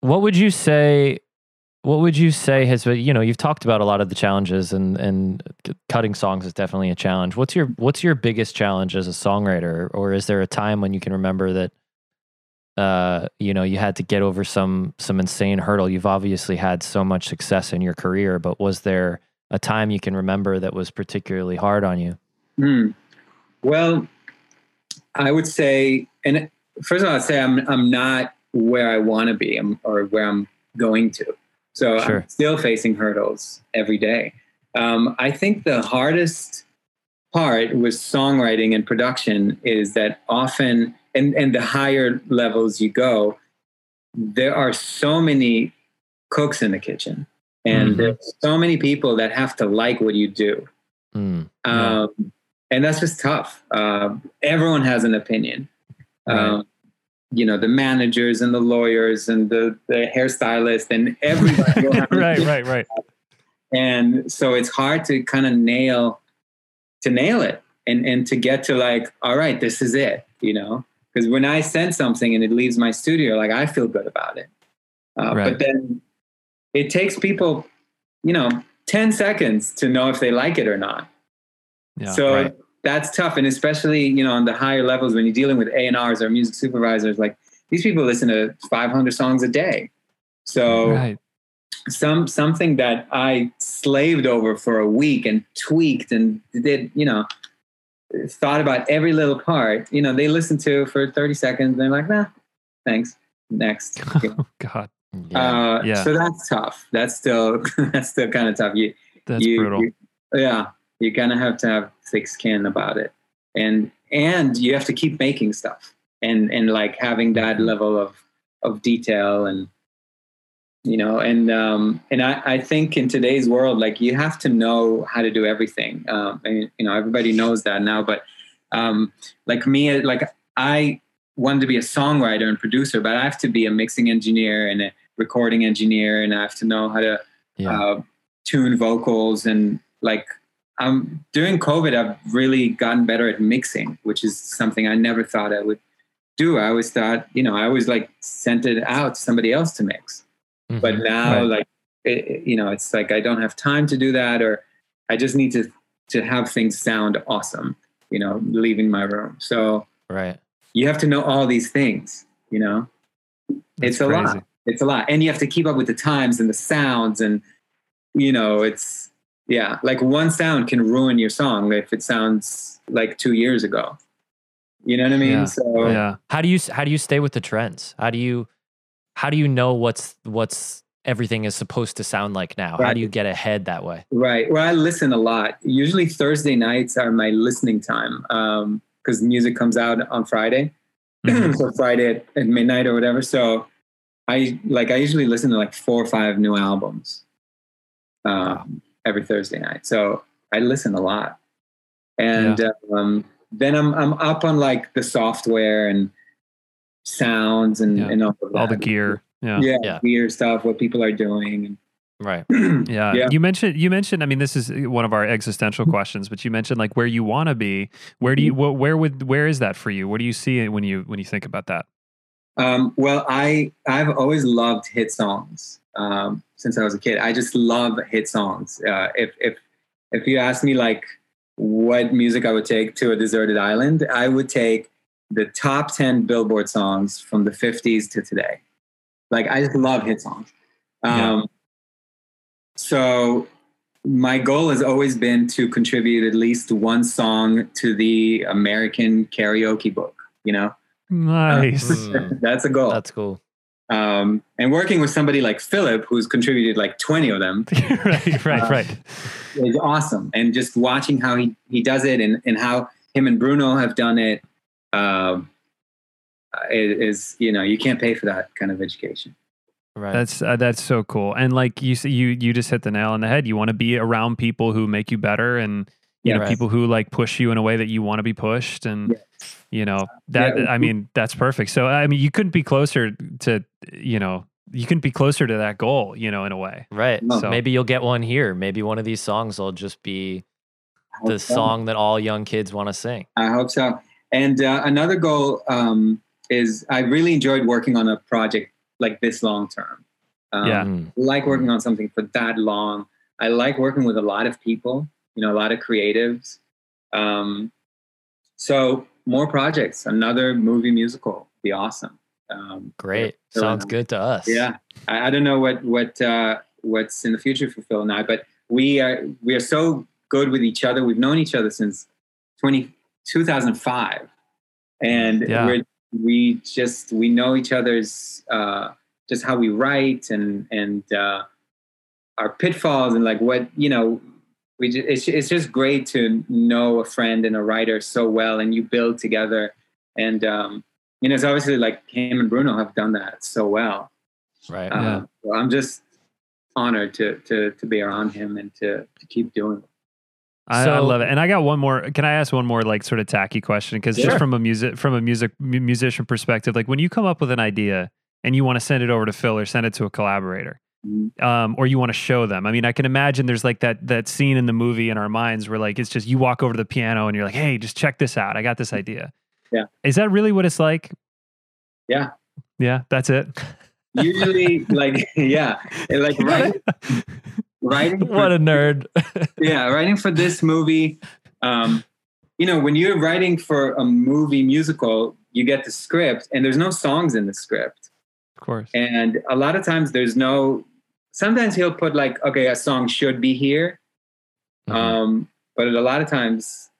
F: what would you say? What would you say has been? You know, you've talked about a lot of the challenges, and and cutting songs is definitely a challenge. What's your What's your biggest challenge as a songwriter, or is there a time when you can remember that? Uh, you know, you had to get over some some insane hurdle. You've obviously had so much success in your career, but was there a time you can remember that was particularly hard on you?
G: Hmm. Well, I would say, and first of all, I'd say I'm I'm not where I want to be, or where I'm going to. So
F: Sure.
G: I'm still facing hurdles every day. Um, I think the hardest part with songwriting and production is that often, and and the higher levels you go, there are so many cooks in the kitchen, and
F: Mhm.
G: there's so many people that have to like what you do.
F: Mm, Yeah.
G: Um, and that's just tough. Uh, everyone has an opinion. Um, you know, the managers and the lawyers and the, the hairstylist and everybody.
E: right, right, right.
G: And so it's hard to kind of nail to nail it and and to get to like, all right, this is it. You know, because when I send something and it leaves my studio, like I feel good about it. Uh,
F: Right.
G: But then it takes people, you know, ten seconds to know if they like it or not.
E: Yeah.
G: so
F: right.
G: That's tough, and especially you know on the higher levels when you're dealing with A and R's or music supervisors, like these people listen to 500 songs a day. So
E: right.
G: some something that I slaved over for a week and tweaked and did you know thought about every little part. You know they listen to for 30 seconds. And they're like, nah, thanks. Next. You?
E: Oh God,
F: Yeah.
G: Uh,
E: Yeah.
G: So that's tough. That's still that's still kind of tough. You
E: that's
G: you,
E: brutal.
G: you- yeah, you kind of have to have thick skin about it, and and you have to keep making stuff, and and like having that level of of detail, and you know, and um, and I I think in today's world, like you have to know how to do everything. Um, and you know, everybody knows that now, but um, like me, like I wanted to be a songwriter and producer, but I have to be a mixing engineer and a recording engineer, and I have to know how to
F: Yeah.
G: uh, tune vocals and like. Um, during COVID, I've really gotten better at mixing, which is something I never thought I would do. I always thought, you know, I always like sent it out to somebody else to mix but
F: Mhm.
G: now
E: Right.
G: like it- you know it's like i don't have time to do that or i just need to to have things sound awesome you know leaving my room so
F: right.
G: you have to know all these things you know
E: That's
G: it's a
E: crazy.
G: lot it's a lot and you have to keep up with the times and the sounds and you know it's yeah like one sound can ruin your song if it sounds like two years ago you know what i mean
E: Yeah.
G: so
E: Yeah.
F: How do you how do you stay with the trends? How do you how do you know what's what's everything is supposed to sound like now? How do you get ahead that way?
G: Right. Well, I listen a lot. Usually Thursday nights are my listening time because music comes out on Friday.
E: Mhm.
G: so Friday at, at midnight or whatever. So I like I usually listen to like four or five new albums um, every Thursday night. So I listen a lot, and um, then I'm I'm up on like the software and sounds and,
E: Yeah.
G: and all.
E: All the gear. Yeah.
G: yeah,
F: Yeah.
G: gear stuff, what people are doing.
F: Right.
E: Yeah.
G: Yeah.
E: You mentioned you mentioned I mean this is one of our existential questions but you mentioned like where you want to be. Where do you wh- where would where is that for you? What do you see when you when you think about that?
G: Um, well, I I've always loved hit songs um, since I was a kid. I just love hit songs. Uh, if if if you ask me like what music I would take to a deserted island, I would take the top ten Billboard songs from the '50s to today. Like I just love hit songs. Um,
E: Yeah.
G: So my goal has always been to contribute at least one song to the American karaoke book. You know,
E: Nice.
F: Mm,
G: that's a goal
F: that's cool.
G: Um, and working with somebody like Philip, who's contributed like 20 of them,
E: right, right,
G: Uh,
E: right.
G: is awesome. And just watching how he, he does it and, and how him and Bruno have done it um, is, you know, you can't pay for that kind of education.
F: Right.
E: That's uh, that's so cool. And like you s- you you just hit the nail on the head. You want to be around people who make you better and you
G: Yeah.
E: know
F: Right.
E: people who like push you in a way that you want to be pushed and you know that
G: Yeah.
E: I mean that's perfect. So I mean you couldn't be closer to you know you couldn't be closer to that goal, you know, in a way.
F: right.
G: No.
E: So-
F: Maybe you'll get one here. Maybe one of these songs will just be
G: I
F: the
G: hope so.
F: song that all young kids want to sing.
G: I hope so. And uh, another goal um, is I really enjoyed working on a project like this long term. Um,
E: Yeah.
F: Mm,
G: like working on something for that long. I like working with a lot of people, you know, a lot of creatives. Um, so more projects, another movie musical, be awesome. Um,
F: Great.
G: Phil
F: Sounds good to us.
G: Yeah, I, I don't know what what uh, what's in the future for Phil and I, but we are we are so good with each other. We've known each other since 20, 2005, and
E: Yeah.
G: we're we just we know each other's uh, just how we write and and uh, our pitfalls and like what you know. We just, it's it's just great to know a friend and a writer so well, and you build together. And um, you know, it's obviously like him and Bruno have done that so well.
F: Right.
G: Uh,
E: Yeah.
G: so I'm just honored to to to be around him and to to keep doing it.
E: I, I love it. And I got one more. Can I ask one more like sort of tacky question? Because
G: Sure.
E: just from a music from a music mu- musician perspective, like when you come up with an idea and you want to send it over to Phil or send it to a collaborator. Um, or you want to show them. I mean, I can imagine there's like that that scene in the movie in our minds where like it's just you walk over to the piano and you're like, hey, just check this out. I got this idea.
G: Yeah.
E: Is that really what it's like?
G: Yeah.
E: Yeah, that's it.
G: Usually, like yeah, and, like writing, writing for-
F: What a nerd.
G: yeah, writing for this movie. Um, you know, when you're writing for a movie musical, you get the script, and there's no songs in the script.
E: Of course.
G: And a lot of times, there's no. Sometimes he'll put like, okay, a song should be here,
F: Mhm.
G: um, but a lot of times,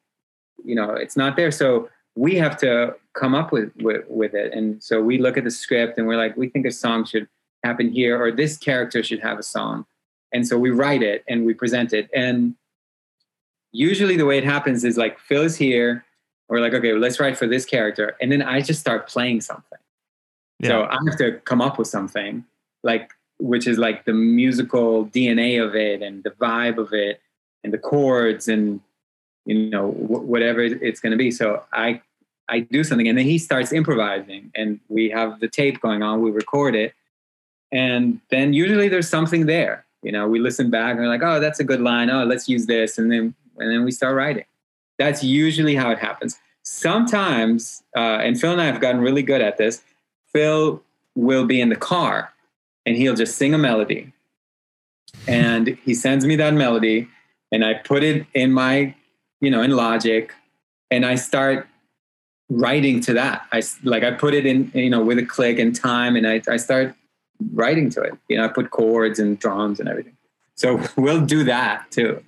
G: you know, it's not there. So we have to come up with, with with it. And so we look at the script and we're like, we think a song should happen here, or this character should have a song. And so we write it and we present it. And usually the way it happens is like Phil is here. We're like, okay, let's write for this character. And then I just start playing something. So I have to come up with something like, which is like the musical DNA of it and the vibe of it and the chords and, you know, wh- whatever it's going to be. So I, I do something, and then he starts improvising, and we have the tape going on. We record it, and then usually there's something there. You know, we listen back and we're like, oh, that's a good line. Oh, let's use this, and then and then we start writing. That's usually how it happens. Sometimes, uh, and Phil and I have gotten really good at this. Phil will be in the car, and he'll just sing a melody, and he sends me that melody, and I put it in my, you know, in Logic, and I start writing to that. I like I put it in, you know, with a click and time, and I, I start writing to it. You know, I put chords and drums and everything. So we'll do that too.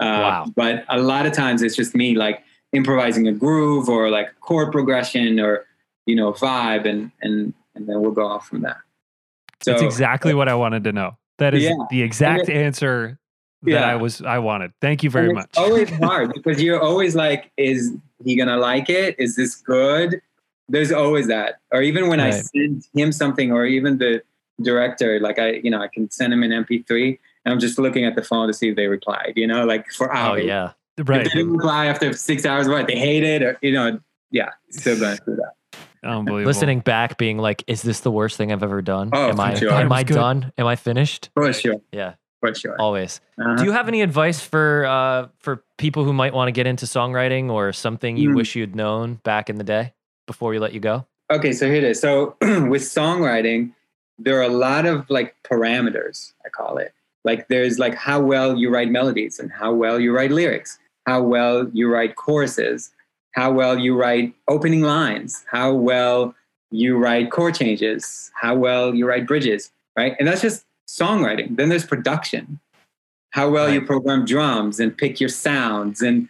G: Uh,
F: Wow.
G: But a lot of times it's just me like improvising a groove or like a chord progression or you know vibe, and and and then we'll go off from that. So
E: That's exactly uh what I wanted to know. That is
G: Yeah.
E: the exact
G: it-
E: answer that
G: Yeah.
E: I was I wanted. Thank you very much.
G: Always hard because you're always like, is he gonna like it? Is this good? There's always that. Or even when I send him something, or even the director, like I, you know, I can send him an MP3, and I'm just looking at the phone to see if they replied. You know, like for hours.
F: Oh
G: hours.
F: yeah.
E: right.
G: If they didn't reply after six hours, what they hate it, or you know, yeah, still going through that.
E: Unbelievable.
F: Listening back, being like, "Is this the worst thing I've ever done?
G: Oh,
F: am I
G: sure.
F: am I
E: good.
F: done? Am I finished?"
G: For sure,
F: Yeah,
G: for sure.
F: always.
G: Uh-huh.
F: Do you have any advice for uh, for people who might want to get into songwriting or something you
G: Mm.
F: wish you'd known back in the day before we let you go?
G: okay so here it is so with songwriting there are a lot of like parameters i call it like there's like how well you write melodies and how well you write lyrics how well you write choruses how well you write opening lines. How well you write chord changes. How well you write bridges right? And that's just songwriting. Then there's production. How well you program drums and pick your sounds and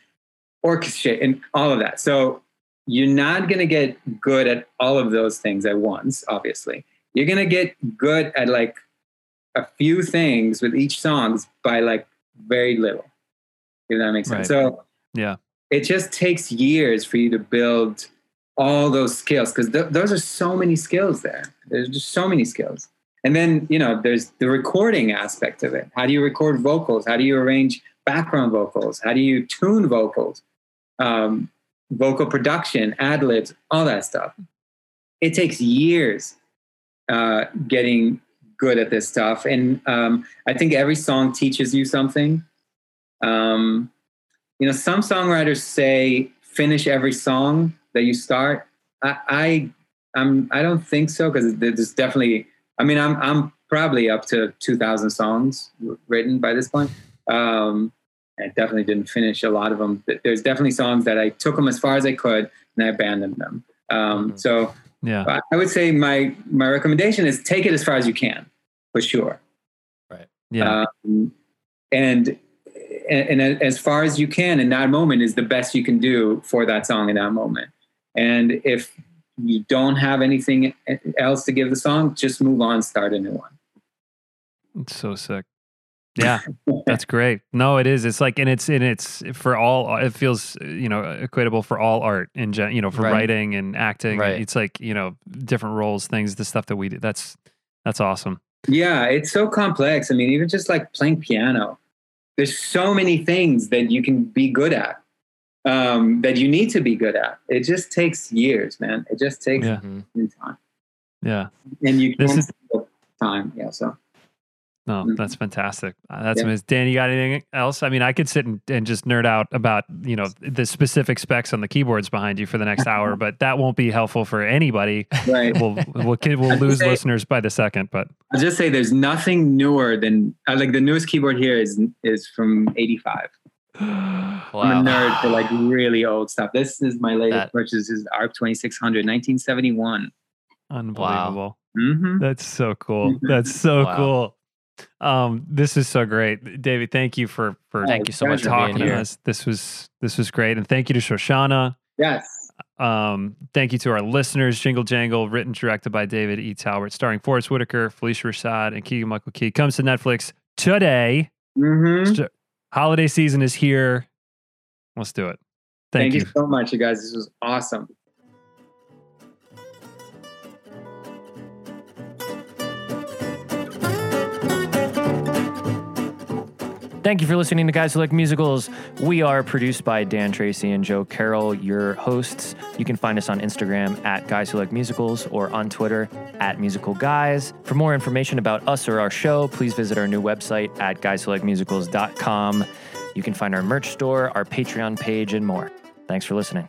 G: orchestrate and all of that. So you're not going to get good at all of those things at once obviously. You're going to get good at like a few things with each songs by like very little if that makes sense.
E: Right.
G: so
E: Yeah.
G: It just takes years for you to build all those skills because th- those are so many skills there. There's just so many skills. And then you know there's the recording aspect of it. How do you record vocals? How do you arrange background vocals? How do you tune vocals? Um, vocal production ad libs all that stuff. It takes years uh, getting good at this stuff. And um, i think every song teaches you something. Um, you know some songwriters say finish every song that you start i i i'm i don't think so because there's definitely i mean i'm i'm probably up to 2000 songs written by this point um i definitely didn't finish a lot of them there's definitely songs that i took them as far as i could and i abandoned them um
F: Mhm.
G: so
E: Yeah.
G: I- I would say my my recommendation is take it as far as you can, for sure. Right.
E: Yeah.
G: Um, and, and and as far as you can in that moment is the best you can do for that song in that moment. And if you don't have anything else to give the song, just move on, start a new one.
E: It's so sick. Yeah, that's great. No, it is. It's like, and it's and it's for all. It feels you know equatable for all art in gen. You know, for
F: Right.
E: writing and acting.
F: Right.
E: It's like you know different roles, things, the stuff that we do. That's that's awesome.
G: Yeah, it's so complex. I mean, even just like playing piano, there's so many things that you can be good at, um, that you need to be good at. It just takes years, man. It just takes
E: Yeah.
G: Time,
E: Yeah.
G: and you can't
E: this
G: is- time. Yeah, so
E: No,
G: Mhm.
E: that's fantastic. Uh, That's
G: Yeah.
E: amazing. Dan, you got anything else? I mean, I could sit and, and just nerd out about, you know, the specific specs on the keyboards behind you for the next hour, but that won't be helpful for anybody.
G: right.
E: We'll we'll, we'll
G: I'd
E: lose
G: say-
E: listeners by the second, but
G: I'll just say there's nothing newer than uh, like the newest keyboard here is is from '85. wow. I'm a nerd for like really old stuff. This is my latest
F: That-
G: purchase is ARP 2600, 1971.
E: unbelievable.
G: Mm-hmm.
E: That's so cool. That's so
F: Wow.
E: cool. Um, this is so great, David. Thank you for for
F: Thank you so much for
E: talking to us. This was this was great, and thank you to Shoshana.
G: Yes.
E: Um, thank you to our listeners. Jingle Jangle, written directed by David E. Talbert, starring Forest Whitaker, Phylicia Rashad, and Keegan Michael Key. Comes to Netflix today.
G: Mm-hmm.
E: Holiday season is here. Let's do it. Thank,
G: Thank,
E: you.
G: you so much, you guys. This was awesome.
F: Thank you for listening to Guys Who Like Musicals. We are produced by Dan Tracy and Joe Carroll, your hosts. You can find us on Instagram at Guys Who Like Musicals or on Twitter at Musical Guys. For more information about us or our show, please visit our new website at guyswholikemusicals.com. You can find our merch store, our Patreon page, and more. Thanks for listening.